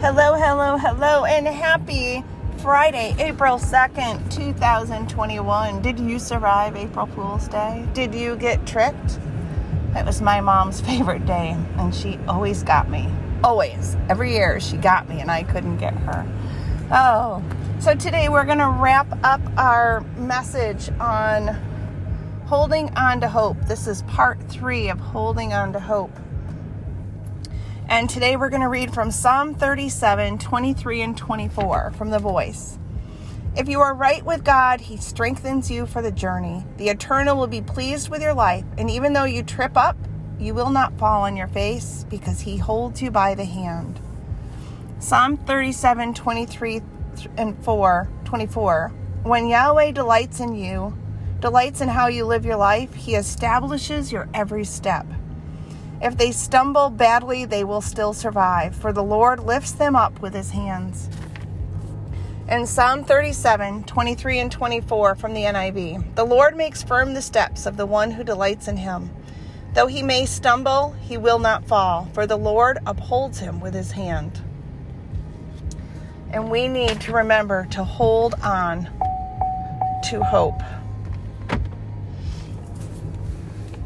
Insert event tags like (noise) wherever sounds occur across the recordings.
Hello, hello, hello, and happy Friday, April 2nd, 2021. Did you survive April Fool's Day? Did you get tricked? That was my mom's (laughs) favorite day, and she always got me. Always. Every year she got me, and I couldn't get her. Oh, so today we're going to wrap up our message on holding on to hope. This is part three of holding on to hope. And today we're going to read from Psalm 37, 23, and 24 from the voice. If you are right with God, He strengthens you for the journey. The Eternal will be pleased with your life, and even though you trip up, you will not fall on your face because He holds you by the hand. Psalm 37, 23 and 4, 24. When Yahweh delights in you, delights in how you live your life, He establishes your every step. If they stumble badly, they will still survive, for the Lord lifts them up with his hands. In Psalm 37, 23 and 24 from the NIV, the Lord makes firm the steps of the one who delights in him. Though he may stumble, he will not fall, for the Lord upholds him with his hand. And we need to remember to hold on to hope.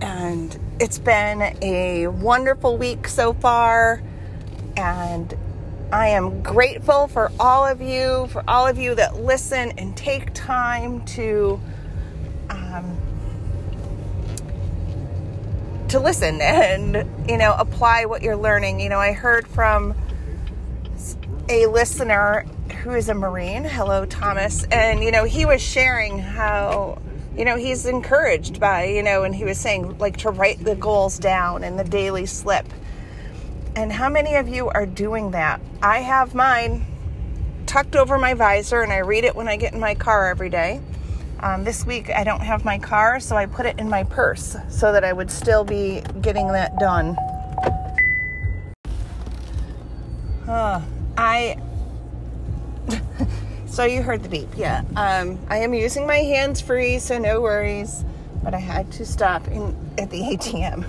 And it's been a wonderful week so far, and I am grateful for all of you, for all of you that listen and take time to um, to listen and you know apply what you're learning. You know, I heard from a listener who is a Marine. Hello, Thomas, and you know he was sharing how you know, he's encouraged by, you know, and he was saying like to write the goals down and the daily slip. And how many of you are doing that? I have mine tucked over my visor and I read it when I get in my car every day. Um, this week I don't have my car, so I put it in my purse so that I would still be getting that done. Uh, I (laughs) so you heard the beep, yeah. Um, I am using my hands free, so no worries. But I had to stop in at the ATM,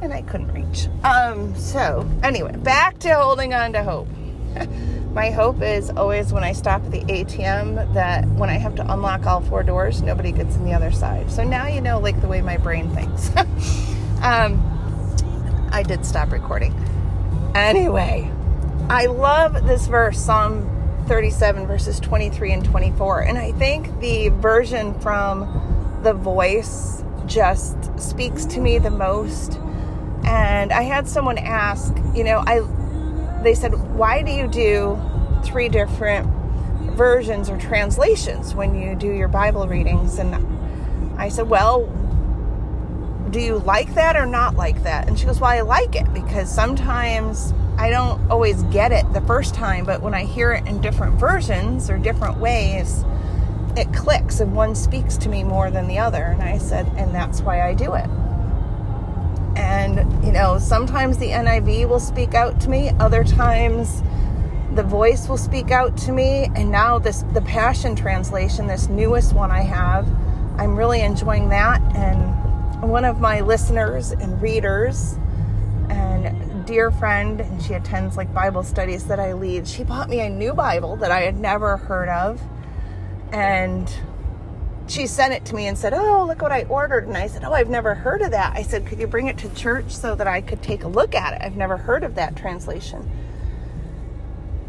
and I couldn't reach. Um, so anyway, back to holding on to hope. (laughs) my hope is always when I stop at the ATM that when I have to unlock all four doors, nobody gets in the other side. So now you know, like the way my brain thinks. (laughs) um, I did stop recording. Anyway, I love this verse, Psalm 37, verses 23 and 24. And I think the version from The Voice just speaks to me the most. And I had someone ask, you know, I they said, "Why do you do three different versions or translations when you do your Bible readings?" And I said, "Well, do you like that or not like that?" And she goes, "Well, I like it because sometimes I don't always get it the first time, but when I hear it in different versions or different ways, it clicks and one speaks to me more than the other. And I said, and that's why I do it. And, you know, sometimes the NIV will speak out to me, other times the voice will speak out to me. And now this, the Passion Translation, this newest one I have, I'm really enjoying that. And one of my listeners and readers, dear friend, and she attends like Bible studies that I lead. She bought me a new Bible that I had never heard of. And she sent it to me and said, Oh, look what I ordered. And I said, Oh, I've never heard of that. I said, Could you bring it to church so that I could take a look at it? I've never heard of that translation.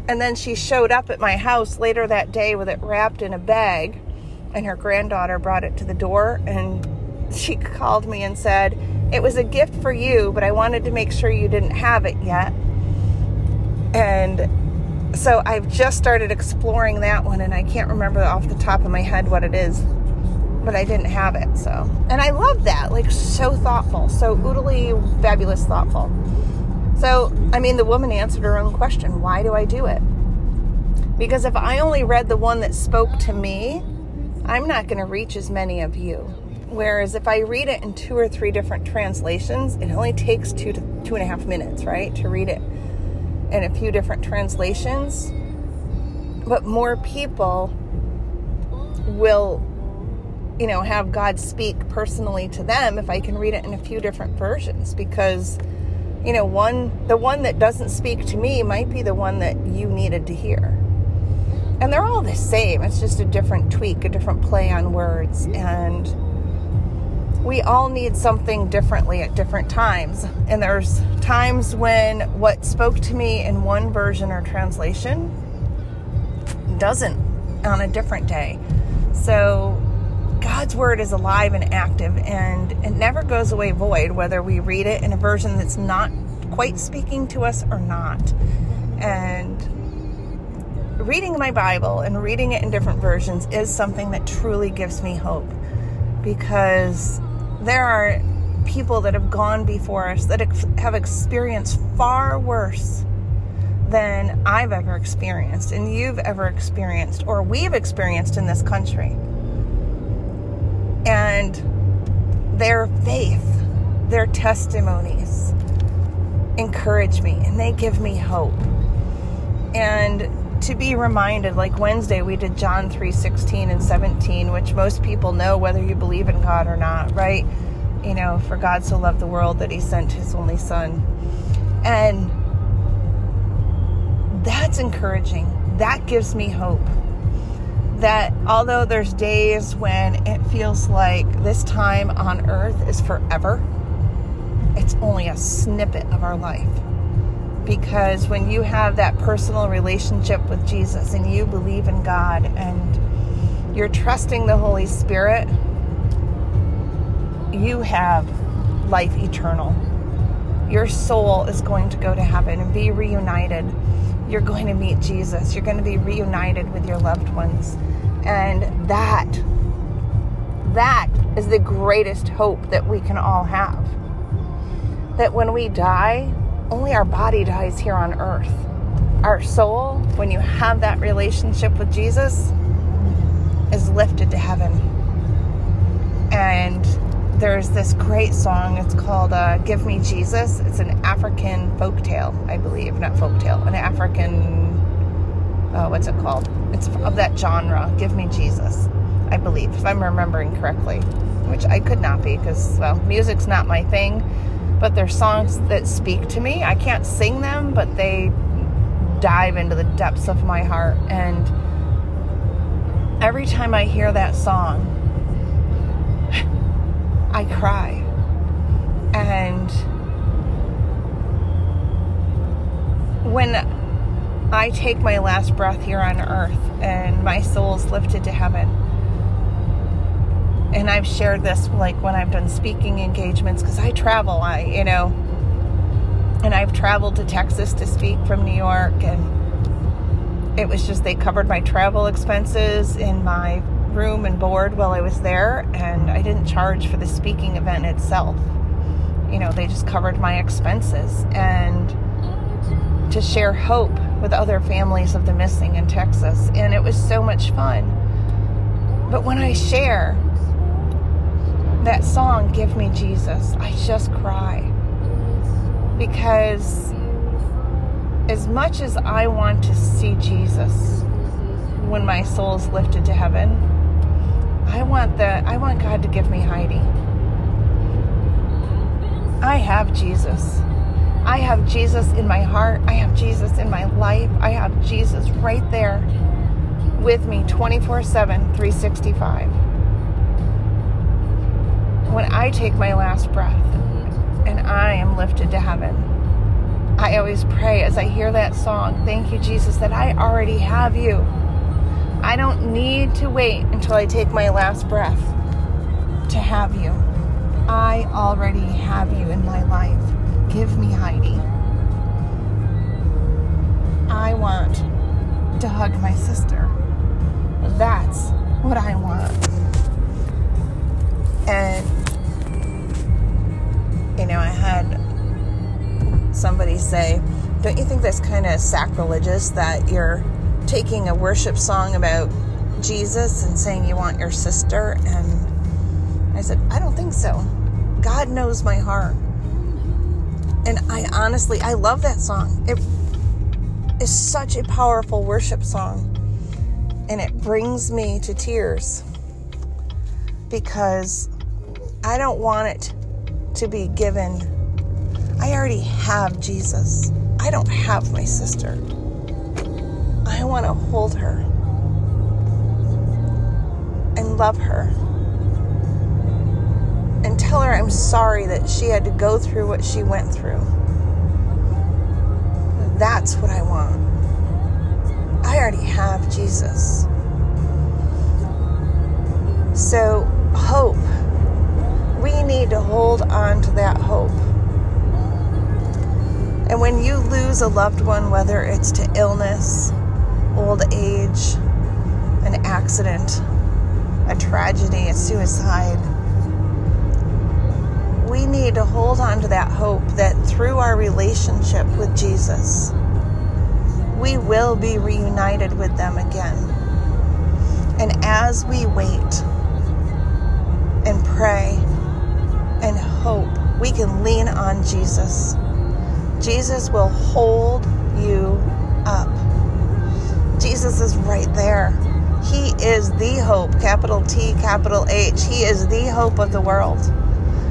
And then she showed up at my house later that day with it wrapped in a bag, and her granddaughter brought it to the door. And she called me and said, it was a gift for you, but I wanted to make sure you didn't have it yet. And so I've just started exploring that one, and I can't remember off the top of my head what it is, but I didn't have it. So, and I love that, like so thoughtful, so oodly fabulous thoughtful. So, I mean, the woman answered her own question why do I do it? Because if I only read the one that spoke to me, I'm not going to reach as many of you. Whereas if I read it in two or three different translations, it only takes two to two and a half minutes, right, to read it in a few different translations. But more people will, you know, have God speak personally to them if I can read it in a few different versions because, you know, one the one that doesn't speak to me might be the one that you needed to hear. And they're all the same. It's just a different tweak, a different play on words and we all need something differently at different times. And there's times when what spoke to me in one version or translation doesn't on a different day. So God's word is alive and active and it never goes away void, whether we read it in a version that's not quite speaking to us or not. And reading my Bible and reading it in different versions is something that truly gives me hope because there are people that have gone before us that have experienced far worse than I've ever experienced and you've ever experienced or we've experienced in this country. And their faith, their testimonies encourage me and they give me hope. And to be reminded like Wednesday we did John 3:16 and 17 which most people know whether you believe in God or not, right? You know, for God so loved the world that he sent his only son. And that's encouraging. That gives me hope. That although there's days when it feels like this time on earth is forever, it's only a snippet of our life because when you have that personal relationship with Jesus and you believe in God and you're trusting the Holy Spirit, you have life eternal. Your soul is going to go to heaven and be reunited. You're going to meet Jesus. You're going to be reunited with your loved ones. And that that is the greatest hope that we can all have. That when we die, only our body dies here on earth. Our soul, when you have that relationship with Jesus, is lifted to heaven. And there's this great song. It's called uh, "Give Me Jesus." It's an African folk tale, I believe, not folk tale, an African. Uh, what's it called? It's of that genre. "Give Me Jesus," I believe, if I'm remembering correctly, which I could not be because well, music's not my thing but they're songs that speak to me. I can't sing them, but they dive into the depths of my heart. And every time I hear that song, I cry. And when I take my last breath here on earth and my soul's lifted to heaven, and I've shared this like when I've done speaking engagements because I travel, I, you know, and I've traveled to Texas to speak from New York, and it was just they covered my travel expenses in my room and board while I was there, and I didn't charge for the speaking event itself. You know, they just covered my expenses and to share hope with other families of the missing in Texas, and it was so much fun. But when I share, that song, Give Me Jesus, I just cry. Because as much as I want to see Jesus when my soul's lifted to heaven, I want that I want God to give me Heidi. I have Jesus. I have Jesus in my heart. I have Jesus in my life. I have Jesus right there with me 24 7, 365 when I take my last breath and I am lifted to heaven, I always pray as I hear that song, Thank you, Jesus, that I already have you. I don't need to wait until I take my last breath to have you. I already have you in my life. Give me Heidi. I want to hug my sister. That's what I want. And you know, I had somebody say, Don't you think that's kind of sacrilegious that you're taking a worship song about Jesus and saying you want your sister? And I said, I don't think so. God knows my heart. And I honestly, I love that song. It is such a powerful worship song. And it brings me to tears because I don't want it to be given I already have Jesus. I don't have my sister. I want to hold her and love her and tell her I'm sorry that she had to go through what she went through. That's what I want. I already have Jesus. So, hope. We need to hold on to that hope. And when you lose a loved one, whether it's to illness, old age, an accident, a tragedy, a suicide, we need to hold on to that hope that through our relationship with Jesus, we will be reunited with them again. And as we wait and pray can lean on Jesus. Jesus will hold you up. Jesus is right there. He is the hope, capital T, capital H. He is the hope of the world.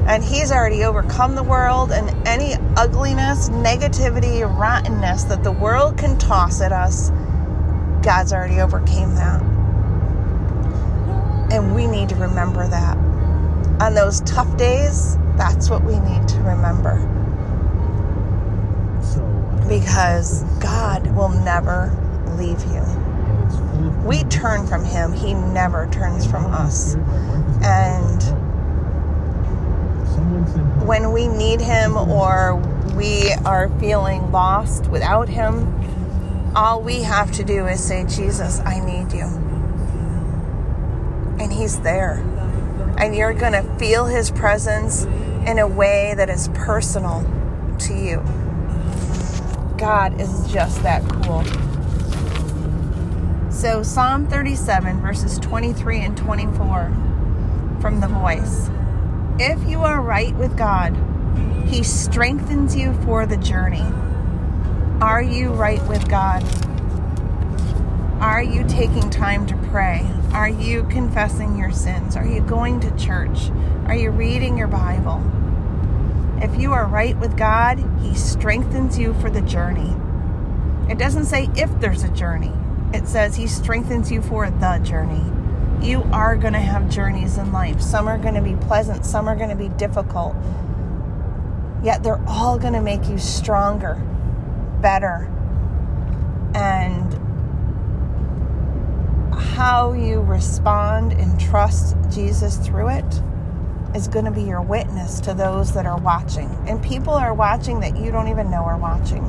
And He's already overcome the world and any ugliness, negativity, rottenness that the world can toss at us. God's already overcame that. And we need to remember that. On those tough days, that's what we need to remember. Because God will never leave you. We turn from Him, He never turns from us. And when we need Him or we are feeling lost without Him, all we have to do is say, Jesus, I need you. And He's there. And you're going to feel His presence in a way that is personal to you. God is just that cool. So, Psalm 37, verses 23 and 24 from the voice. If you are right with God, He strengthens you for the journey. Are you right with God? Are you taking time to pray? Are you confessing your sins? Are you going to church? Are you reading your Bible? If you are right with God, He strengthens you for the journey. It doesn't say if there's a journey, it says He strengthens you for the journey. You are going to have journeys in life. Some are going to be pleasant, some are going to be difficult. Yet they're all going to make you stronger, better. And how you respond and trust Jesus through it is going to be your witness to those that are watching. And people are watching that you don't even know are watching.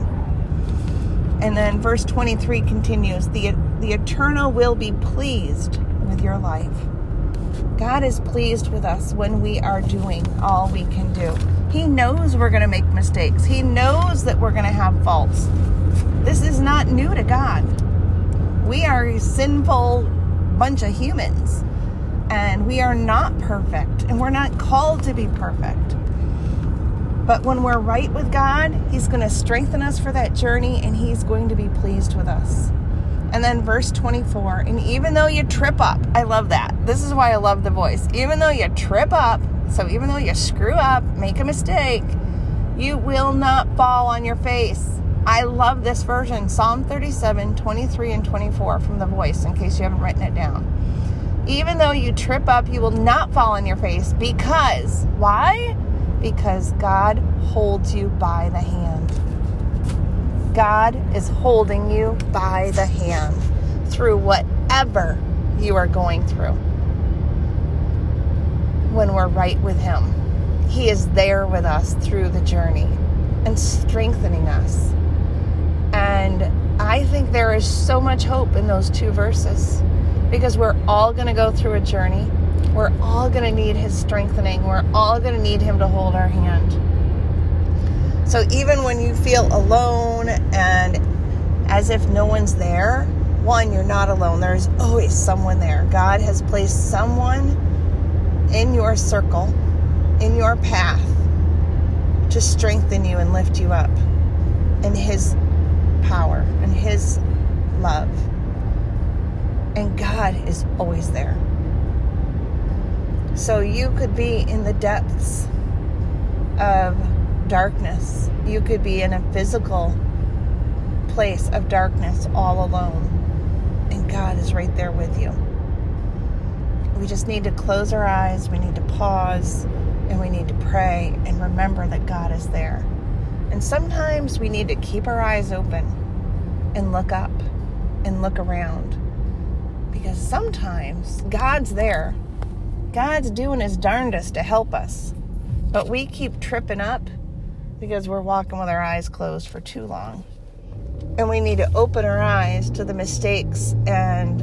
And then verse 23 continues the, the eternal will be pleased with your life. God is pleased with us when we are doing all we can do. He knows we're going to make mistakes, He knows that we're going to have faults. This is not new to God. We are sinful bunch of humans, and we are not perfect, and we're not called to be perfect. But when we're right with God, He's going to strengthen us for that journey, and He's going to be pleased with us. And then verse 24, and even though you trip up, I love that. This is why I love the voice. Even though you trip up, so even though you screw up, make a mistake, you will not fall on your face. I love this version, Psalm 37, 23, and 24 from the voice, in case you haven't written it down. Even though you trip up, you will not fall on your face because, why? Because God holds you by the hand. God is holding you by the hand through whatever you are going through. When we're right with Him, He is there with us through the journey and strengthening us. And I think there is so much hope in those two verses because we're all going to go through a journey. We're all going to need His strengthening. We're all going to need Him to hold our hand. So even when you feel alone and as if no one's there, one, you're not alone. There's always someone there. God has placed someone in your circle, in your path, to strengthen you and lift you up in His power and His love. And God is always there. So you could be in the depths of darkness. You could be in a physical place of darkness all alone. And God is right there with you. We just need to close our eyes, we need to pause, and we need to pray and remember that God is there. And sometimes we need to keep our eyes open and look up and look around because sometimes God's there. God's doing his darndest to help us. But we keep tripping up because we're walking with our eyes closed for too long. And we need to open our eyes to the mistakes and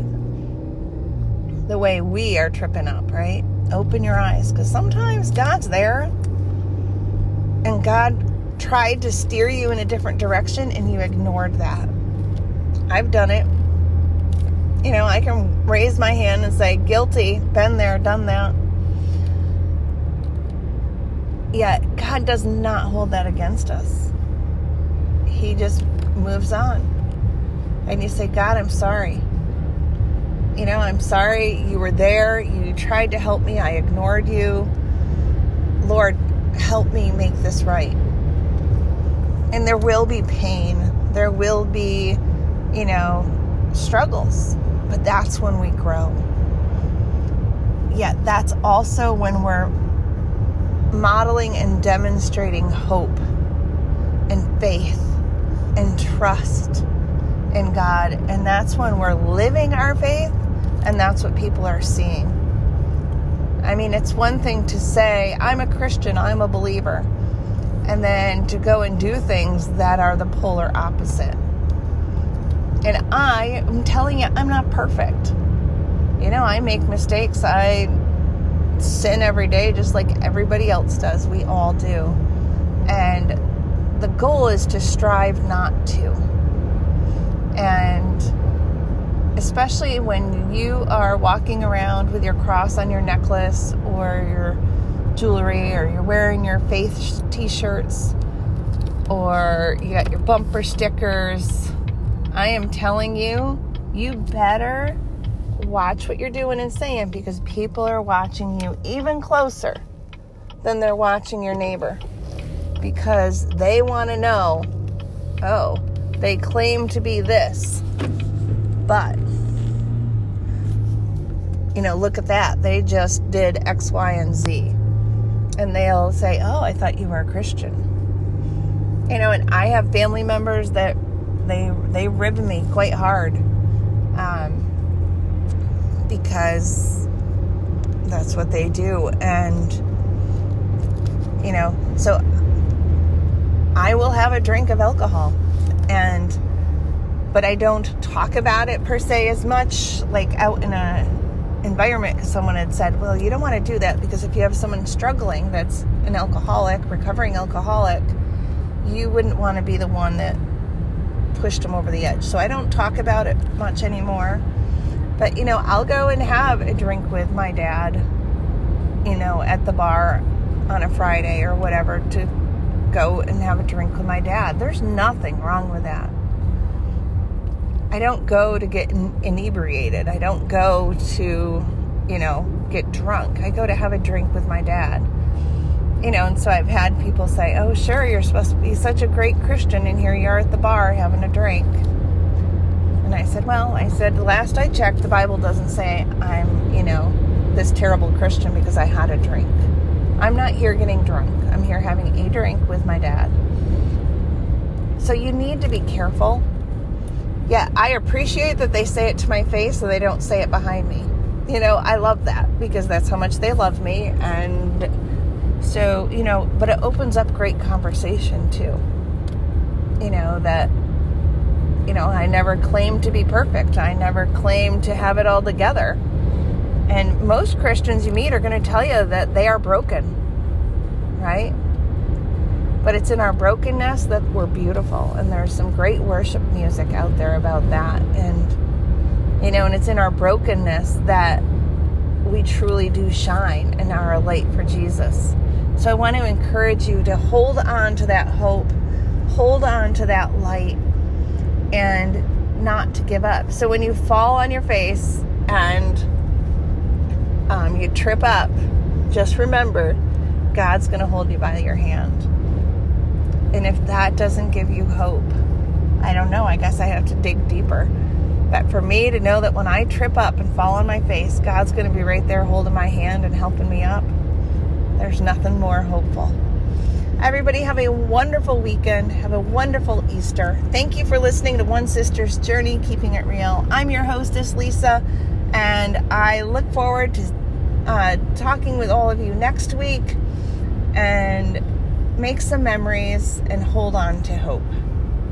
the way we are tripping up, right? Open your eyes because sometimes God's there and God tried to steer you in a different direction and you ignored that. I've done it. You know, I can raise my hand and say, guilty, been there, done that. Yet, God does not hold that against us. He just moves on. And you say, God, I'm sorry. You know, I'm sorry you were there. You tried to help me. I ignored you. Lord, help me make this right. And there will be pain. There will be, you know, struggles. But that's when we grow. Yet that's also when we're modeling and demonstrating hope and faith and trust in God. And that's when we're living our faith, and that's what people are seeing. I mean, it's one thing to say, I'm a Christian, I'm a believer, and then to go and do things that are the polar opposite. And I am telling you, I'm not perfect. You know, I make mistakes. I sin every day just like everybody else does. We all do. And the goal is to strive not to. And especially when you are walking around with your cross on your necklace or your jewelry or you're wearing your faith t-shirts or you got your bumper stickers i am telling you you better watch what you're doing and saying because people are watching you even closer than they're watching your neighbor because they want to know oh, they claim to be this, but you know, look at that. They just did X, Y, and Z. And they'll say, Oh, I thought you were a Christian. You know, and I have family members that they they rib me quite hard. Um, because that's what they do. And, you know, so I will have a drink of alcohol. And, but I don't talk about it per se as much, like out in a environment because someone had said, well, you don't want to do that because if you have someone struggling that's an alcoholic, recovering alcoholic, you wouldn't want to be the one that pushed them over the edge. So I don't talk about it much anymore. But, you know, I'll go and have a drink with my dad, you know, at the bar on a Friday or whatever to go and have a drink with my dad. There's nothing wrong with that. I don't go to get inebriated. I don't go to, you know, get drunk. I go to have a drink with my dad. You know, and so I've had people say, oh, sure, you're supposed to be such a great Christian, and here you are at the bar having a drink. And I said, Well, I said, last I checked, the Bible doesn't say I'm, you know, this terrible Christian because I had a drink. I'm not here getting drunk. I'm here having a drink with my dad. So you need to be careful. Yeah, I appreciate that they say it to my face so they don't say it behind me. You know, I love that because that's how much they love me. And so, you know, but it opens up great conversation too. You know, that you know, I never claimed to be perfect. I never claimed to have it all together. And most Christians you meet are going to tell you that they are broken, right? But it's in our brokenness that we're beautiful. And there's some great worship music out there about that. And, you know, and it's in our brokenness that we truly do shine and are a light for Jesus. So I want to encourage you to hold on to that hope, hold on to that light and not to give up. So when you fall on your face and um, you trip up, just remember God's going to hold you by your hand. And if that doesn't give you hope, I don't know. I guess I have to dig deeper. But for me to know that when I trip up and fall on my face, God's going to be right there holding my hand and helping me up, there's nothing more hopeful. Everybody have a wonderful weekend. Have a wonderful Easter. Thank you for listening to One Sister's Journey, Keeping It Real. I'm your hostess, Lisa, and I look forward to uh, talking with all of you next week and make some memories and hold on to hope.